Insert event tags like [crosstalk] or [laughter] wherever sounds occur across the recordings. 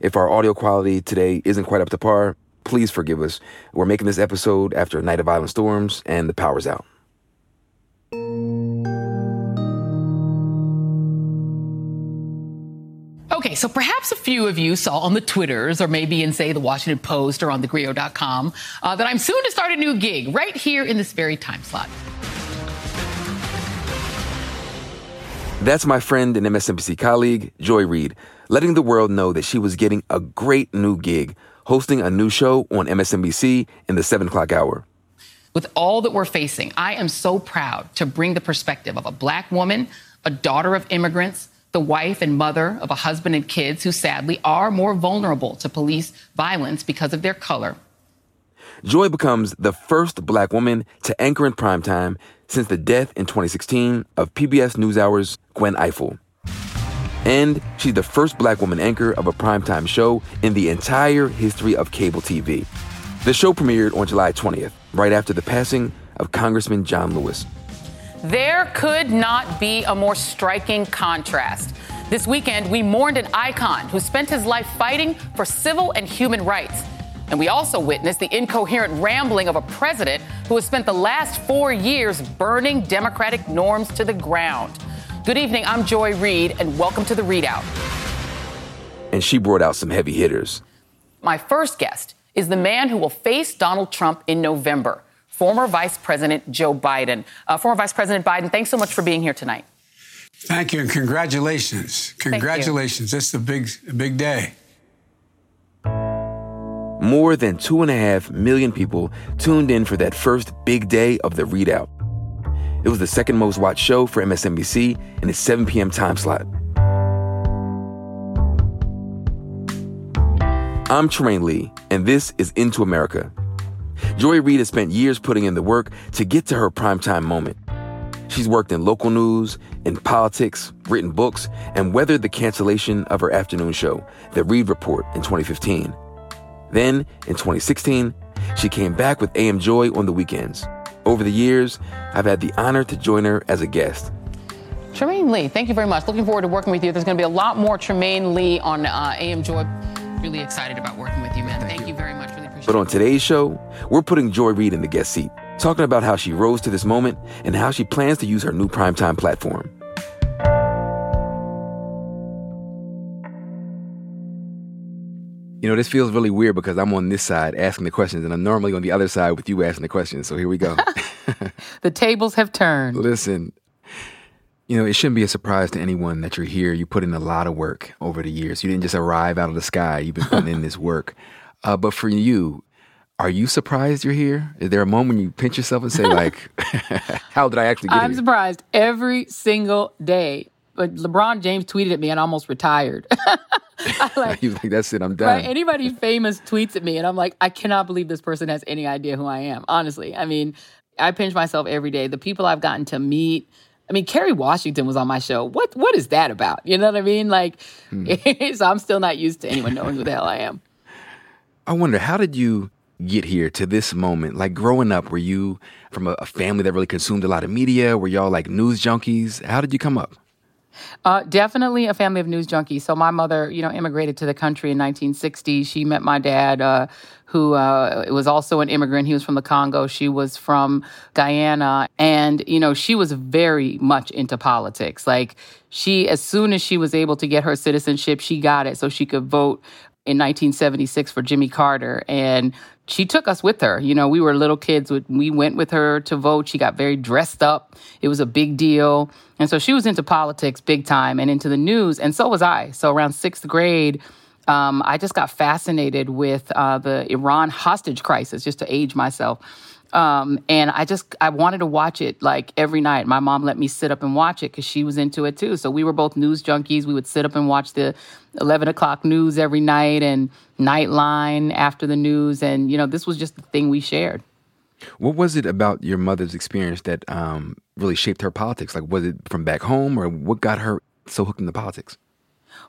If our audio quality today isn't quite up to par, please forgive us. We're making this episode after a night of violent storms and the power's out. Okay, so perhaps a few of you saw on the Twitters or maybe in, say, the Washington Post or on thegrio.com uh, that I'm soon to start a new gig right here in this very time slot. That's my friend and MSNBC colleague, Joy Reid, letting the world know that she was getting a great new gig hosting a new show on MSNBC in the 7 o'clock hour. With all that we're facing, I am so proud to bring the perspective of a black woman, a daughter of immigrants, the wife and mother of a husband and kids who sadly are more vulnerable to police violence because of their color. Joy becomes the first black woman to anchor in primetime since the death in 2016 of PBS NewsHour's Gwen Ifill. And she's the first black woman anchor of a primetime show in the entire history of cable TV. The show premiered on July 20th, right after the passing of Congressman John Lewis. There could not be a more striking contrast. This weekend, we mourned an icon who spent his life fighting for civil and human rights. And we also witnessed the incoherent rambling of a president who has spent the last four years burning democratic norms to the ground. Good evening, I'm Joy Reid, and welcome to the ReidOut. And she brought out some heavy hitters. My first guest is the man who will face Donald Trump in November former Vice President Joe Biden. Uh, former Vice President Biden, thanks so much for being here tonight. Thank you and congratulations. Congratulations. This is a big, a big day. More than two and a half million people tuned in for that first big day of the ReidOut. It was the second most watched show for MSNBC in its 7 p.m. time slot. I'm Trymaine Lee, and this is Into America. Joy Reid has spent years putting in the work to get to her primetime moment. She's worked in local news, in politics, written books, and weathered the cancellation of her afternoon show, The Reid Report, in 2015. Then, in 2016, she came back with AM Joy on the weekends. Over the years, I've had the honor to join her as a guest. Trymaine Lee, thank you very much. Looking forward to working with you. There's going to be a lot more Trymaine Lee on uh, AM Joy. Really excited about working with you, man. Thank, thank you. you very much. Really appreciate it. but on today's show, we're putting Joy Reid in the guest seat, talking about how she rose to this moment and how she plans to use her new primetime platform. You know, this feels really weird because I'm on this side asking the questions, and I'm normally on the other side with you asking the questions. So here we go. [laughs] the tables have turned. Listen, you know, it shouldn't be a surprise to anyone that you're here. You put in a lot of work over the years. You didn't just arrive out of the sky. You've been putting in this [laughs] work. Uh, but for you, are you surprised you're here? Is there a moment you pinch yourself and say, [laughs] like, how did I actually get here? I'm surprised every single day. But LeBron James tweeted at me and almost retired. [laughs] like, [laughs] he was like, that's it, I'm done. Right? Anybody [laughs] famous tweets at me and I'm like, I cannot believe this person has any idea who I am. Honestly. I mean, I pinch myself every day. The people I've gotten to meet, I mean, Kerry Washington was on my show. What what is that about? You know what I mean? Like, hmm. so I'm still not used to anyone knowing who the hell I am. I wonder how did you get here to this moment? Like growing up, were you from a, a family that really consumed a lot of media? Were y'all like news junkies? How did you come up? Uh, definitely a family of news junkies. So my mother, you know, immigrated to the country in 1960. She met my dad, uh, who uh, was also an immigrant. He was from the Congo. She was from Guyana, and you know, she was very much into politics. Like she, as soon as she was able to get her citizenship, she got it so she could vote in 1976 for Jimmy Carter. And she took us with her. You know, we were little kids. We went with her to vote. She got very dressed up. It was a big deal. And so she was into politics big time and into the news. And so was I. So around sixth grade, um, I just got fascinated with uh, the Iran hostage crisis, just to age myself. Um, and I just I wanted to watch it like every night. My mom let me sit up and watch it because she was into it too. So we were both news junkies. We would sit up and watch the eleven o'clock news every night and Nightline after the news. And you know, this was just the thing we shared. What was it about your mother's experience that um, really shaped her politics? Like, was it from back home, or what got her so hooked into politics?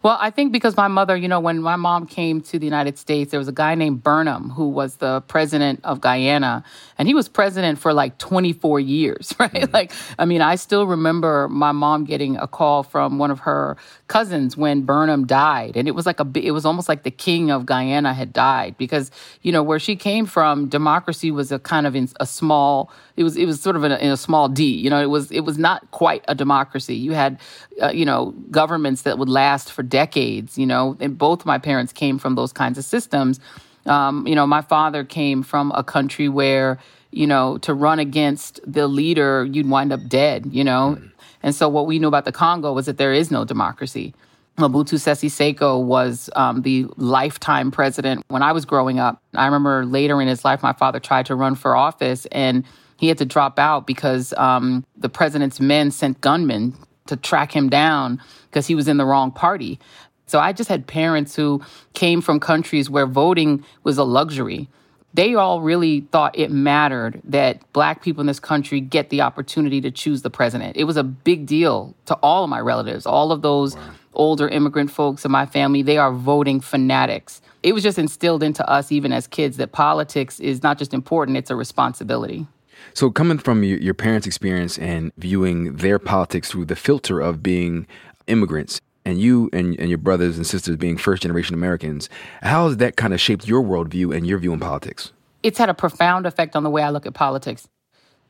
Well, I think because my mother, you know, when my mom came to the United States, there was a guy named Burnham who was the president of Guyana, and he was president for like 24 years, [laughs] right? Mm-hmm. Like, I mean, I still remember my mom getting a call from one of her cousins when Burnham died, and it was like a, it was almost like the king of Guyana had died because, you know, where she came from, democracy was a kind of in a small, it was it was sort of in a, in a small D, you know, it was it was not quite a democracy. You had, uh, you know, governments that would last for decades, you know, and both my parents came from those kinds of systems. Um, you know, my father came from a country where, you know, to run against the leader, you'd wind up dead, you know. And so what we knew about the Congo was that there is no democracy. Mobutu Sese Seko was um, the lifetime president when I was growing up. I remember later in his life, my father tried to run for office and he had to drop out because um, the president's men sent gunmen to track him down because he was in the wrong party. So I just had parents who came from countries where voting was a luxury. They all really thought it mattered that black people in this country get the opportunity to choose the president. It was a big deal to all of my relatives, all of those wow. older immigrant folks in my family. They are voting fanatics. It was just instilled into us, even as kids, that politics is not just important, it's a responsibility. So, coming from your, your parents' experience and viewing their politics through the filter of being immigrants, and you and, and your brothers and sisters being first generation Americans, how has that kind of shaped your worldview and your view in politics? It's had a profound effect on the way I look at politics.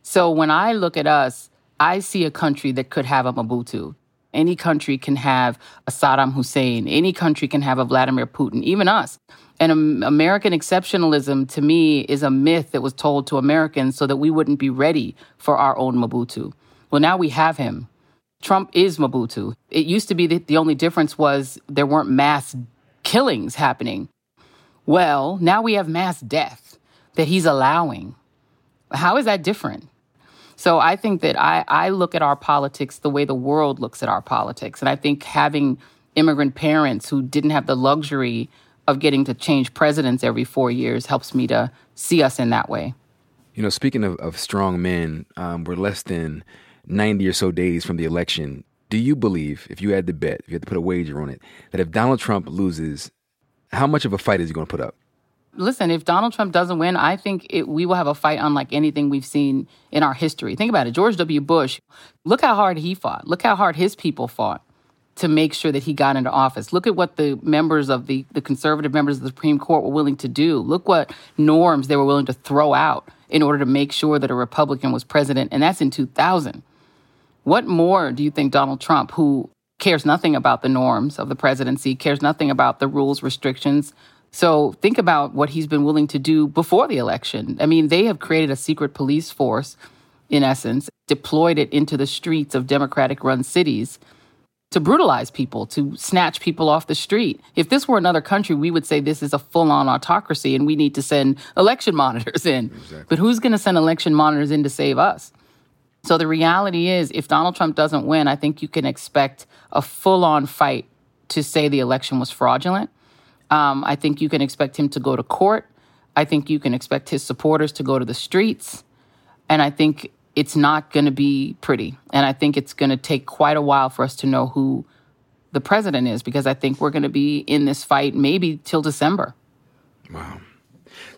So, when I look at us, I see a country that could have a Mobutu. Any country can have a Saddam Hussein. Any country can have a Vladimir Putin, even us. And American exceptionalism to me is a myth that was told to Americans so that we wouldn't be ready for our own Mobutu. Well, now we have him. Trump is Mobutu. It used to be that the only difference was there weren't mass killings happening. Well, now we have mass death that he's allowing. How is that different? So I think that I, I look at our politics the way the world looks at our politics. And I think having immigrant parents who didn't have the luxury of getting to change presidents every four years helps me to see us in that way. You know, speaking of, of strong men, um, we're less than 90 or so days from the election. Do you believe, if you had to bet, if you had to put a wager on it, that if Donald Trump loses, how much of a fight is he going to put up? Listen, if Donald Trump doesn't win, I think it, we will have a fight unlike anything we've seen in our history. Think about it. George W. Bush, look how hard he fought. Look how hard his people fought to make sure that he got into office. Look at what the members of the, the conservative members of the Supreme Court were willing to do. Look what norms they were willing to throw out in order to make sure that a Republican was president. And that's in 2000. What more do you think Donald Trump, who cares nothing about the norms of the presidency, cares nothing about the rules, restrictions? So think about what he's been willing to do before the election. I mean, they have created a secret police force, in essence, deployed it into the streets of Democratic run cities to brutalize people, to snatch people off the street. If this were another country, we would say this is a full on autocracy and we need to send election [laughs] monitors in. Exactly. But who's going to send election monitors in to save us? So the reality is, if Donald Trump doesn't win, I think you can expect a full on fight to say the election was fraudulent. Um, I think you can expect him to go to court. I think you can expect his supporters to go to the streets. And I think it's not going to be pretty. And I think it's going to take quite a while for us to know who the president is because I think we're going to be in this fight maybe till December. Wow.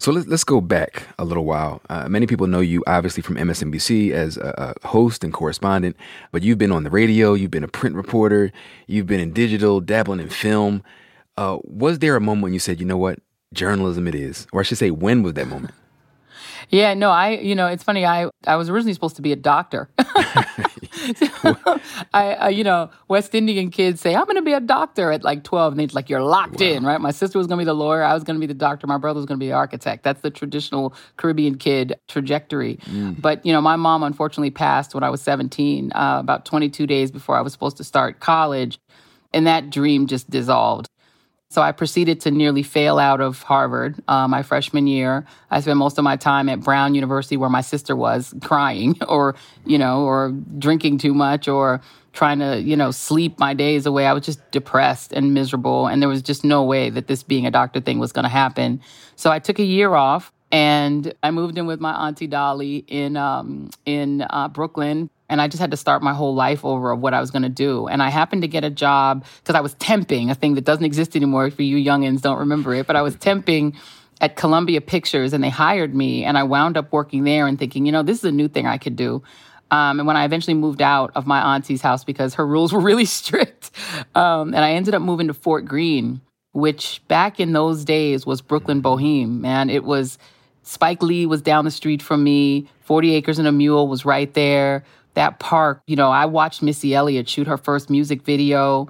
So let's, let's go back a little while. Uh, many people know you obviously from MSNBC as a, a, host and correspondent, but you've been on the radio, you've been a print reporter, you've been in digital, dabbling in film. Uh, was there a moment when you said, you know what, journalism it is? Or I should say, when was that moment? [laughs] Yeah, no, I, you know, it's funny. I, I was originally supposed to be a doctor. [laughs] [laughs] I, uh, you know, West Indian kids say, I'm going to be a doctor at like 12. And it's like, you're locked wow. in, right? My sister was going to be the lawyer. I was going to be the doctor. My brother was going to be the architect. That's the traditional Caribbean kid trajectory. Mm. But, you know, my mom unfortunately passed when I was 17, uh, about 22 days before I was supposed to start college. And that dream just dissolved. So I proceeded to nearly fail out of Harvard uh, my freshman year. I spent most of my time at Brown University, where my sister was, crying [laughs] or, you know, or drinking too much or trying to, you know, sleep my days away. I was just depressed and miserable. And there was just no way that this being a doctor thing was going to happen. So I took a year off and I moved in with my auntie Dolly in um, in uh, Brooklyn and I just had to start my whole life over of what I was going to do. And I happened to get a job because I was temping, a thing that doesn't exist anymore for you youngins don't remember it, but I was temping at Columbia Pictures and they hired me and I wound up working there and thinking, you know, this is a new thing I could do. Um, and when I eventually moved out of my auntie's house because her rules [laughs] were really strict, um, and I ended up moving to Fort Greene, which back in those days was Brooklyn Boheme, man. It was Spike Lee was down the street from me, 40 Acres and a Mule was right there that park, you know, I watched Missy Elliott shoot her first music video.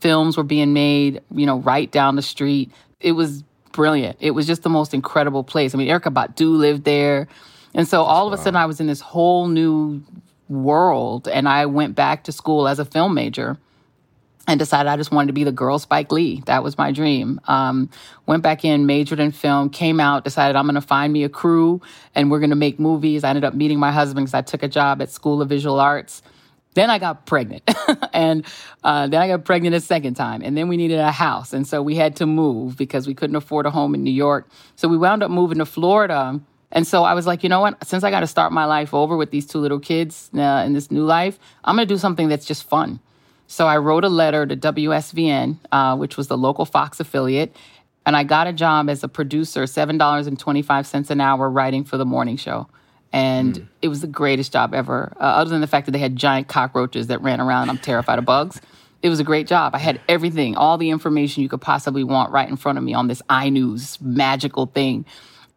Films were being made, you know, right down the street. It was brilliant. It was just the most incredible place. I mean, Erykah Badu lived there. And so all of a sudden I was in this whole new world and I went back to school as a film major and decided I just wanted to be the girl Spike Lee. That was my dream. Um, went back in, majored in film, came out, decided I'm going to find me a crew and we're going to make movies. I ended up meeting my husband because I took a job at School of Visual Arts. Then I got pregnant, [laughs] and uh, then I got pregnant a second time, and then we needed a house, and so we had to move because we couldn't afford a home in New York. So we wound up moving to Florida. And so I was like, you know what? Since I got to start my life over with these two little kids uh, in this new life, I'm going to do something that's just fun. So I wrote a letter to WSVN, uh, which was the local Fox affiliate, and I got a job as a producer, $7.25 an hour, writing for the morning show. And mm. it was the greatest job ever, uh, other than the fact that they had giant cockroaches that ran around. I'm terrified of bugs. It was a great job. I had everything, all the information you could possibly want right in front of me on this iNews magical thing.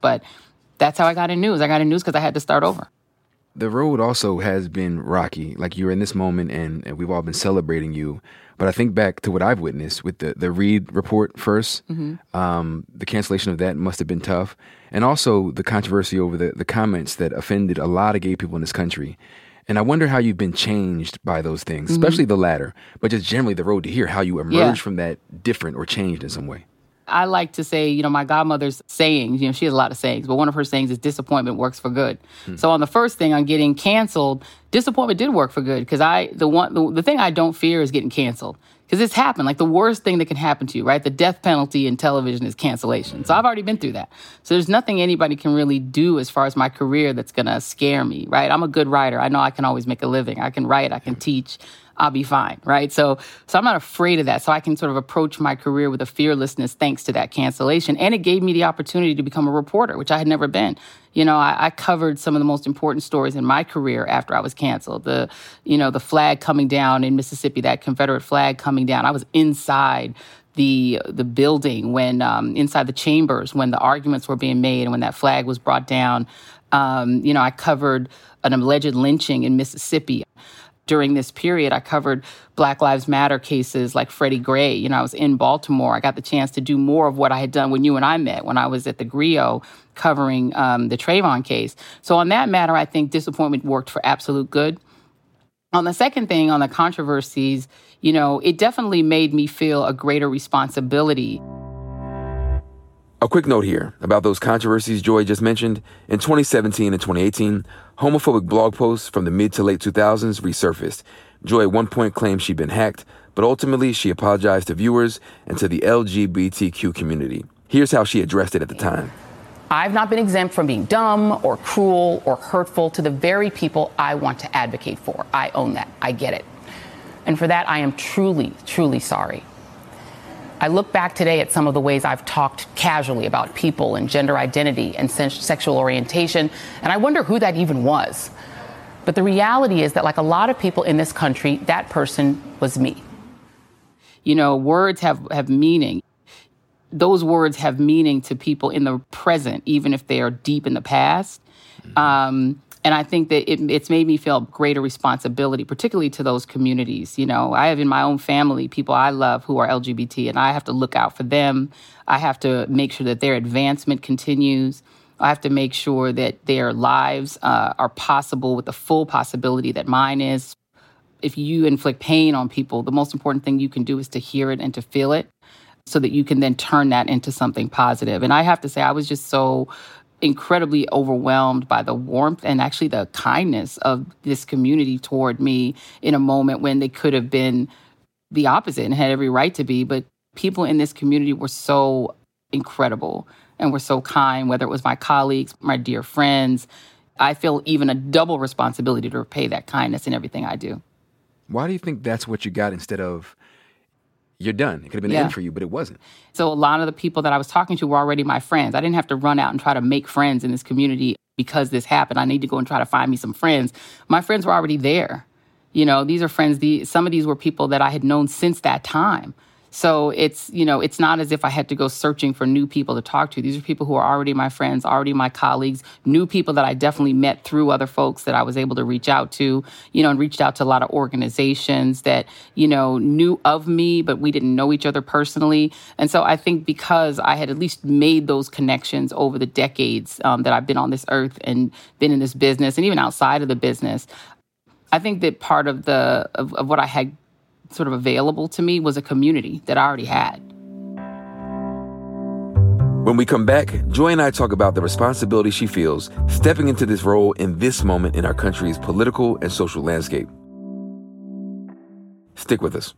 But that's how I got in news. I got in news because I had to start over the road also has been rocky. Like you're in this moment, and, and, we've all been celebrating you. But I think back to what I've witnessed with the the Reid report 1st mm-hmm. um, the cancellation of that must have been tough, and also the controversy over the the comments that offended a lot of gay people in this country. And I wonder how you've been changed by those things, mm-hmm. especially the latter, but just generally the road to here, how you emerged yeah. from that different or changed in some way. I like to say, you know, my godmother's sayings, you know, she has a lot of sayings, but one of her sayings is disappointment works for good. Hmm. So on the first thing on getting canceled, disappointment did work for good because I, the one, the, the thing I don't fear is getting canceled because it's happened. Like the worst thing that can happen to you, right? The death penalty in television is cancellation. So I've already been through that. So there's nothing anybody can really do as far as my career that's going to scare me, right? I'm a good writer. I know I can always make a living. I can write, I can teach. I'll be fine, right? So, so I'm not afraid of that. So I can sort of approach my career with a fearlessness thanks to that cancellation. And it gave me the opportunity to become a reporter, which I had never been. You know, I, I covered some of the most important stories in my career after I was canceled. The, you know, the flag coming down in Mississippi, that Confederate flag coming down. I was inside the the building when um, inside the chambers when the arguments were being made and when that flag was brought down. Um, you know, I covered an alleged lynching in Mississippi during this period, I covered Black Lives Matter cases like Freddie Gray. You know, I was in Baltimore. I got the chance to do more of what I had done when you and I met when I was at the Grio covering um, the Trayvon case. So on that matter, I think disappointment worked for absolute good. On the second thing, on the controversies, you know, it definitely made me feel a greater responsibility. A quick note here about those controversies Joy just mentioned. In 2017 and 2018, homophobic blog posts from the mid to late 2000s resurfaced. Joy at one point claimed she'd been hacked, but ultimately she apologized to viewers and to the LGBTQ community. Here's how she addressed it at the time. I've not been exempt from being dumb or cruel or hurtful to the very people I want to advocate for. I own that. I get it. And for that, I am truly, truly sorry. I look back today at some of the ways I've talked casually about people and gender identity and sexual orientation, and I wonder who that even was. But the reality is that, like a lot of people in this country, that person was me. You know, words have, have meaning. Those words have meaning to people in the present, even if they are deep in the past. Mm-hmm. Um, and I think that it, it's made me feel greater responsibility, particularly to those communities. You know, I have in my own family people I love who are LGBT, and I have to look out for them. I have to make sure that their advancement continues. I have to make sure that their lives uh, are possible with the full possibility that mine is. If you inflict pain on people, the most important thing you can do is to hear it and to feel it. so that you can then turn that into something positive. And I have to say, I was just so incredibly overwhelmed by the warmth and actually the kindness of this community toward me in a moment when they could have been the opposite and had every right to be. But people in this community were so incredible and were so kind, whether it was my colleagues, my dear friends. I feel even a double responsibility to repay that kindness in everything I do. Why do you think that's what you got instead of you're done. It could have been yeah. end for you, but it wasn't. So a lot of the people that I was talking to were already my friends. I didn't have to run out and try to make friends in this community because this happened. I need to go and try to find me some friends. My friends were already there. You know, these are friends. The, some of these were people that I had known since that time. So it's, you know, it's not as if I had to go searching for new people to talk to. These are people who are already my friends, already my colleagues, new people that I definitely met through other folks that I was able to reach out to, you know, and reached out to a lot of organizations that, you know, knew of me, but we didn't know each other personally. And so I think because I had at least made those connections over the decades um, that I've been on this earth and been in this business and even outside of the business, I think that part of the of, of what I had sort of available to me was a community that I already had. When we come back, Joy and I talk about the responsibility she feels stepping into this role in this moment in our country's political and social landscape. Stick with us.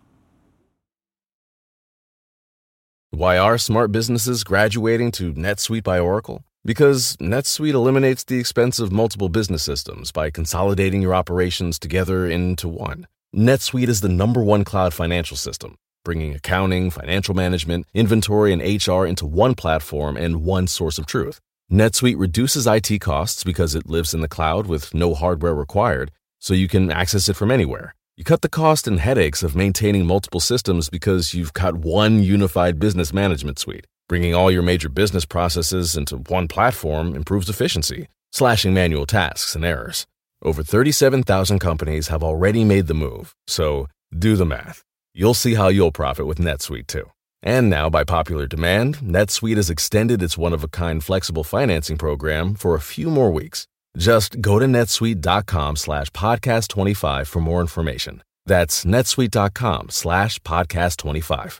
Why are smart businesses graduating to NetSuite by Oracle? Because NetSuite eliminates the expense of multiple business systems by consolidating your operations together into one. NetSuite is the number one cloud financial system, bringing accounting, financial management, inventory, and HR into one platform and one source of truth. NetSuite reduces IT costs because it lives in the cloud with no hardware required, so you can access it from anywhere. You cut the cost and headaches of maintaining multiple systems because you've got one unified business management suite. Bringing all your major business processes into one platform improves efficiency, slashing manual tasks and errors. Over 37,000 companies have already made the move, so do the math. You'll see how you'll profit with NetSuite too. And now, by popular demand, NetSuite has extended its one-of-a-kind flexible financing program for a few more weeks. Just go to netsuite.com slash podcast25 for more information. That's netsuite.com slash podcast25.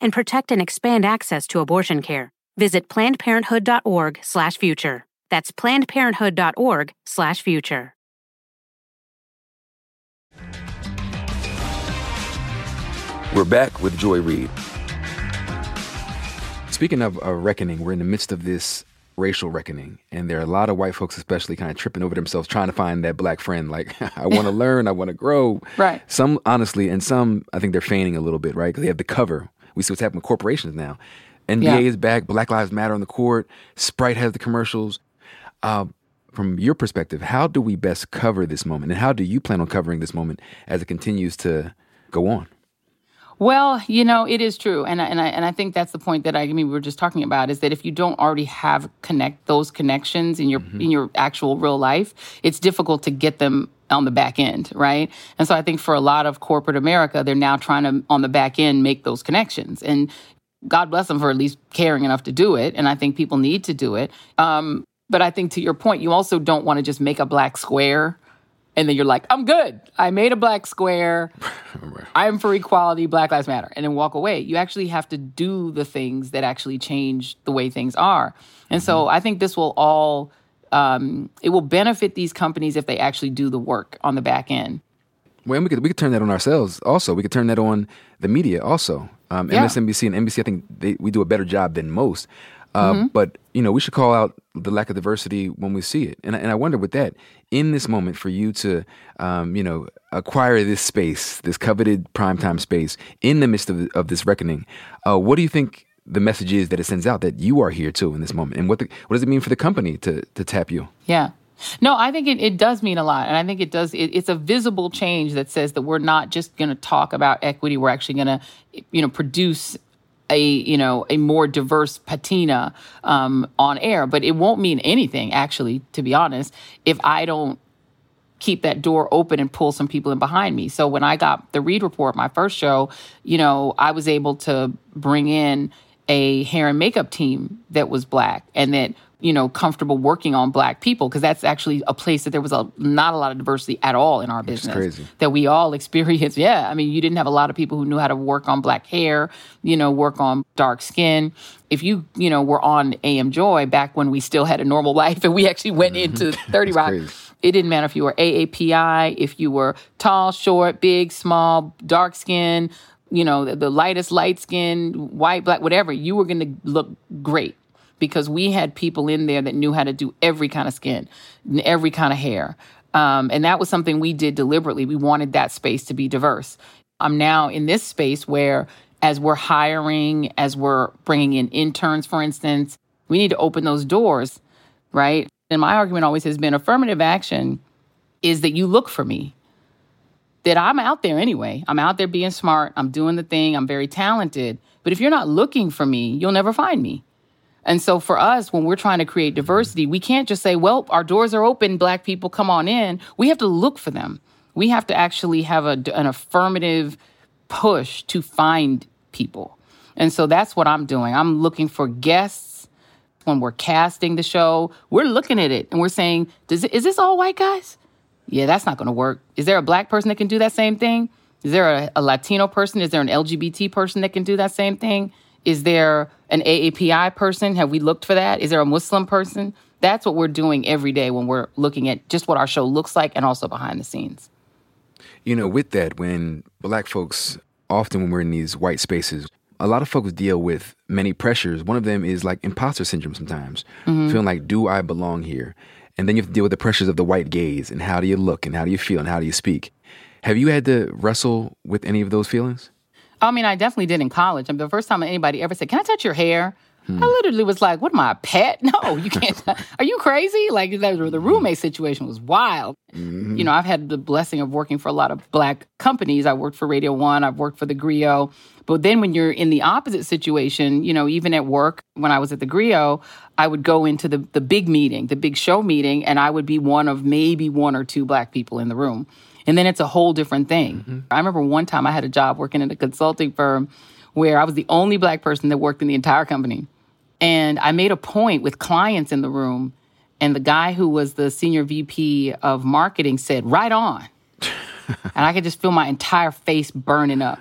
and protect and expand access to abortion care. Visit plannedparenthood.org/future. That's plannedparenthood.org/future. We're back with Joy Reid. Speaking of a reckoning, we're in the midst of this racial reckoning. And there are a lot of white folks, especially, kind of tripping over themselves trying to find that black friend. Like, [laughs] I want to [laughs] learn, I want to grow. Right. Some, honestly, and some, I think they're feigning a little bit, right? Because they have the cover. We see what's happening with corporations now. NBA yeah. is back, Black Lives Matter on the court, Sprite has the commercials. Uh, from your perspective, how do we best cover this moment? And how do you plan on covering this moment as it continues to go on? Well, you know, it is true, and I, and I and I think that's the point that I, I mean we were just talking about is that if you don't already have connect those connections in your mm-hmm. in your actual real life, it's difficult to get them on the back end, right? And so I think for a lot of corporate America, they're now trying to on the back end make those connections, and God bless them for at least caring enough to do it. And I think people need to do it. Um, but I think to your point, you also don't want to just make a black square and then you're like, I'm good. I made a black square. [laughs] I'm for equality. Black Lives Matter. And then walk away. You actually have to do the things that actually change the way things are. And mm-hmm. so I think this will all, um, it will benefit these companies if they actually do the work on the back end. Well, we could we could turn that on ourselves. Also, we could turn that on the media. Also, um, yeah. MSNBC and NBC. I think they, we do a better job than most. Uh, mm-hmm. But you know, we should call out the lack of diversity when we see it. And, and I wonder with that, in this moment, for you to, um, you know, acquire this space, this coveted primetime space, in the midst of, of this reckoning, uh, what do you think the message is that it sends out that you are here too in this moment? And what, the, what does it mean for the company to, to tap you? Yeah. No, I think it, it does mean a lot. And I think it does, it, it's a visible change that says that we're not just going to talk about equity. We're actually going to, you know, produce a you know a more diverse patina um, on air, but it won't mean anything actually, to be honest, if I don't keep that door open and pull some people in behind me. So when I got the Reid Report, my first show, you know, I was able to bring in a hair and makeup team that was black and that you know, comfortable working on black people because that's actually a place that there was a not a lot of diversity at all in our business that we all [laughs] experience. Yeah, I mean, you didn't have a lot of people who knew how to work on black hair, you know, work on dark skin. If you, you know, were on AM Joy back when we still had a normal [laughs] life and we actually went mm-hmm. into 30 Rock. Crazy. It didn't matter if you were AAPI, if you were tall, short, big, small, dark skin, you know, the, the lightest light skin, white, black, whatever, you were going to look great because we had people in there that knew how to do every kind of skin, every kind of hair. Um, and that was something we did deliberately. We wanted that space to be diverse. I'm now in this space where, as we're hiring, as we're bringing in interns, for instance, we need to open those doors, right? And my argument always has been affirmative action is that you look for me, that I'm out there anyway. I'm out there being smart. I'm doing the thing. I'm very talented. But if you're not looking for me, you'll never find me. And so for us, when we're trying to create diversity, we can't just say, well, our doors are open, black people come on in. We have to look for them. We have to actually have a, an affirmative push to find people. And so that's what I'm doing. I'm looking for guests when we're casting the show. We're looking at it and we're saying, Does it, is this all white guys? Yeah, that's not going to work. Is there a black person that can do that same thing? Is there a, a Latino person? Is there an LGBT person that can do that same thing? Is there an AAPI person? Have we looked for that? Is there a Muslim person? That's what we're doing every day when we're looking at just what our show looks like and also behind the scenes. You know, with that, when black folks, often when we're in these white spaces, a lot of folks deal with many pressures. One of them is like imposter syndrome sometimes, mm-hmm. feeling like, do I belong here? And then you have to deal with the pressures of the white gaze and how do you look and how do you feel and how do you speak. Have you had to wrestle with any of those feelings? I mean, I definitely did in college. I mean, the first time anybody ever said, "Can I touch your hair?" Hmm. I literally was like, "What am I, a pet? [laughs] No, you can't. Are you crazy?" Like the roommate situation was wild. Mm-hmm. You know, I've had the blessing of working for a lot of black companies. I worked for Radio One. I've worked for the Grio. But then when you're in the opposite situation, you know, even at work, when I was at the Grio, I would go into the the big meeting, the big show meeting, and I would be one of maybe one or two black people in the room. And then it's a whole different thing. Mm-hmm. I remember one time I had a job working in a consulting firm where I was the only black person that worked in the entire company. And I made a point with clients in the room, and the guy who was the senior VP of marketing said, Right on. [laughs] and I could just feel my entire face burning up.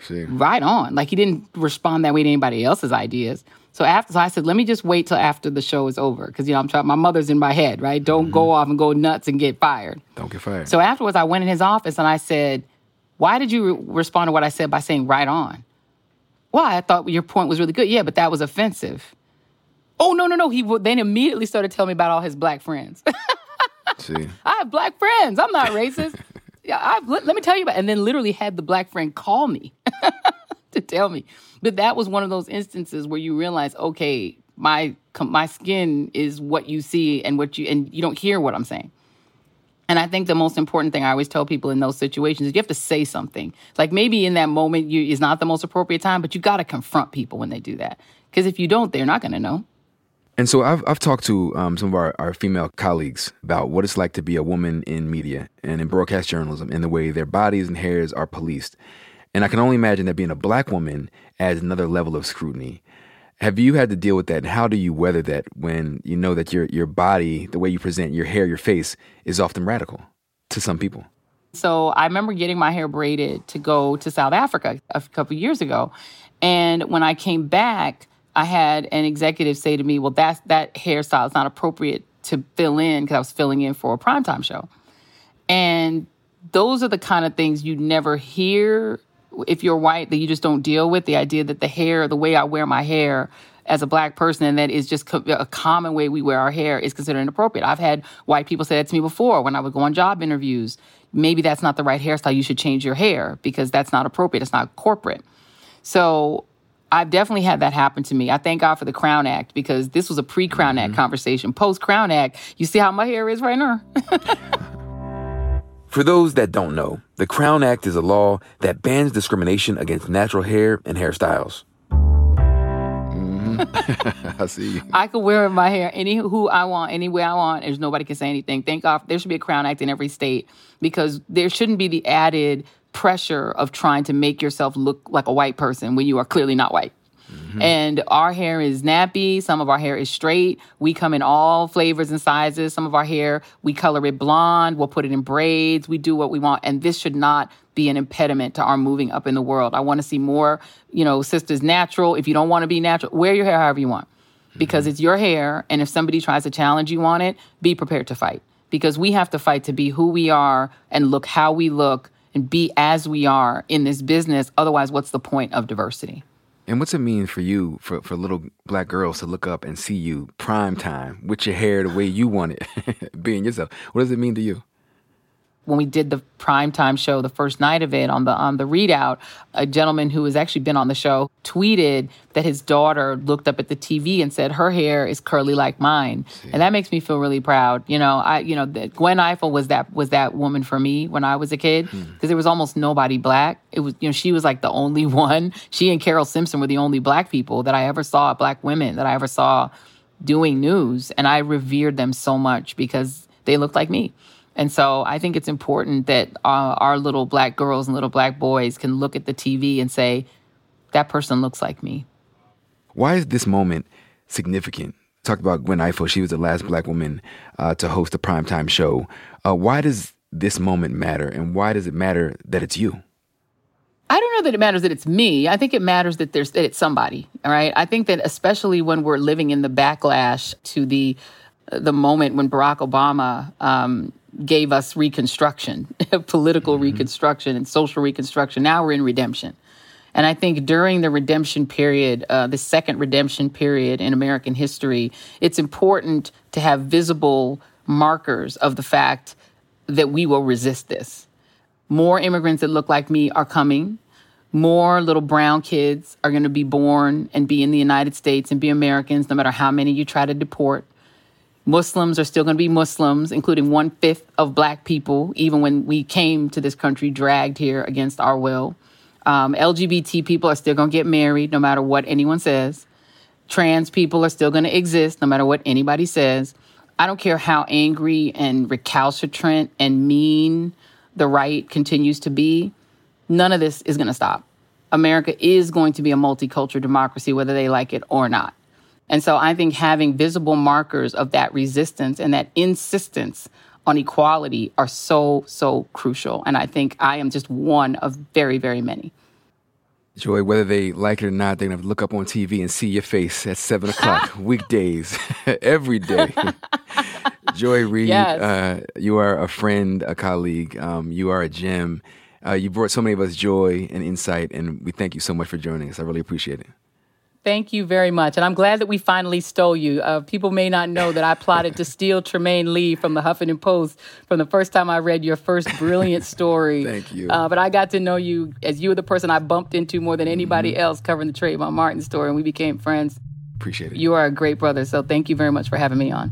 See. Right on. Like he didn't respond that way to anybody else's ideas. So after, so I said, let me just wait till after the show is over, because you know I'm trying. My mother's in my head, right? Don't mm-hmm. go off and go nuts and get fired. Don't get fired. So afterwards, I went in his office and I said, "Why did you re- respond to what I said by saying right on?" Why? I thought your point was really good. Yeah, but that was offensive. Oh no no no! He w- then immediately started telling me about all his black friends. [laughs] See, I have black friends. I'm not racist. [laughs] yeah, I, let, let me tell you about. And then literally had the black friend call me [laughs] to tell me. But that was one of those instances where you realize, okay, my my skin is what you see and what you and you don't hear what I'm saying. And I think the most important thing I always tell people in those situations is you have to say something. Like maybe in that moment you, is not the most appropriate time, but you got to confront people when they do that. Because if you don't, they're not going to know. And so I've, I've talked to um, some of our, our female colleagues about what it's like to be a woman in media and in broadcast journalism and the way their bodies and hairs are policed. And I can only imagine that being a black woman adds another level of scrutiny. Have you had to deal with that? And how do you weather that when you know that your your body, the way you present, your hair, your face is often radical to some people? So I remember getting my hair braided to go to South Africa a couple years ago. And when I came back, I had an executive say to me, Well, that that hairstyle is not appropriate to fill in because I was filling in for a primetime show. And those are the kind of things you never hear if you're white that you just don't deal with the idea that the hair, the way I wear my hair, as a black person and that is just co- a common way we wear our hair is considered inappropriate. I've had white people say that to me before when I would go on job interviews. Maybe that's not the right hairstyle. You should change your hair because that's not appropriate. It's not corporate. So I've definitely had that happen to me. I thank God for the Crown Act because this was a pre Crown mm-hmm. Act conversation. Post Crown Act, you see how my hair is right now? [laughs] for those that don't know, the Crown Act is a law that bans discrimination against natural hair and hairstyles. [laughs] I see. I could wear my hair any who I want, any way I want. There's nobody can say anything. Thank God there should be a Crown Act in every state because there shouldn't be the added pressure of trying to make yourself look like a white person when you are clearly not white. Mm-hmm. And our hair is nappy. Some of our hair is straight. We come in all flavors and sizes. Some of our hair, we color it blonde. We'll put it in braids. We do what we want. And this should not be an impediment to our moving up in the world. I want to see more, you know, sisters natural. If you don't want to be natural, wear your hair however you want because mm-hmm. it's your hair. And if somebody tries to challenge you on it, be prepared to fight because we have to fight to be who we are and look how we look and be as we are in this business. Otherwise, what's the point of diversity? And what's it mean for you, for, for little black girls to look up and see you prime time with your hair the way you want it, [laughs] being yourself? What does it mean to you? When we did the primetime show the first night of it on the on the ReidOut, a gentleman who has actually been on the show tweeted that his daughter looked up at the TV and said her hair is curly like mine, and that makes me feel really proud. You know, I you know Gwen Ifill was that was that woman for me when I was a kid because hmm. there was almost nobody black. It was you know she was like the only [laughs] one. She and Carole Simpson were the only black people that I ever saw, black women that I ever saw doing news, and I revered them so much because they looked like me. And so I think it's important that uh, our little black girls and little black boys can look at the TV and say, that person looks like me. Why is this moment significant? Talked about Gwen Ifill. She was the last black woman uh, to host a primetime show. Uh, why does this moment matter? And why does it matter that it's you? I don't know that it matters that it's me. I think it matters that there's that it's somebody. All right. I think that especially when we're living in the backlash to the the moment when Barack Obama um, gave us reconstruction, [laughs] political mm-hmm. reconstruction and social reconstruction. Now we're in redemption. And I think during the redemption period, uh, the second redemption period in American history, it's important to have visible markers of the fact that we will resist this. More immigrants that look like me are coming. More little brown kids are going to be born and be in the United States and be Americans, no matter how many you try to deport. Muslims are still going to be Muslims, including one fifth of black people, even when we came to this country dragged here against our will. Um, LGBT people are still going to get married no matter what anyone says. Trans people are still going to exist no matter what anybody says. I don't care how angry and recalcitrant and mean the right continues to be. None of this is going to stop. America is going to be a multicultural democracy, whether they like it or not. And so I think having visible markers of that resistance and that insistence on equality are so, so crucial. And I think I am just one of very, very many. Joy, whether they like it or not, they're going to look up on TV and see your face at 7 o'clock, [laughs] weekdays, [laughs] every day. [laughs] Joy Reid, yes. uh, you are a friend, a colleague. Um, you are a gem. Uh, you brought so many of us joy and insight, and we thank you so much for joining us. I really appreciate it. Thank you very much. And I'm glad that we finally stole you. Uh, people may not know that I plotted to steal Trymaine Lee from the Huffington Post from the first time I read your first brilliant story. [laughs] Thank you. Uh, but I got to know you as you were the person I bumped into more than anybody mm-hmm. else covering the Trayvon Martin story, and we became friends. Appreciate it. You are a great brother. So thank you very much for having me on.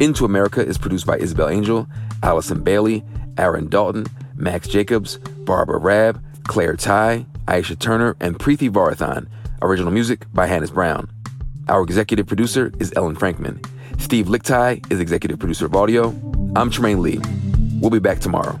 Into America is produced by Isabel Angel, Allison Bailey, Aaron Dalton, Max Jacobs, Barbara Raab, Claire Ty, Aisha Turner, and Preeti Varathan. Original music by Hannis Brown. Our executive producer is Ellen Frankman. Steve Lickteig is executive producer of audio. I'm Trymaine Lee. We'll be back tomorrow.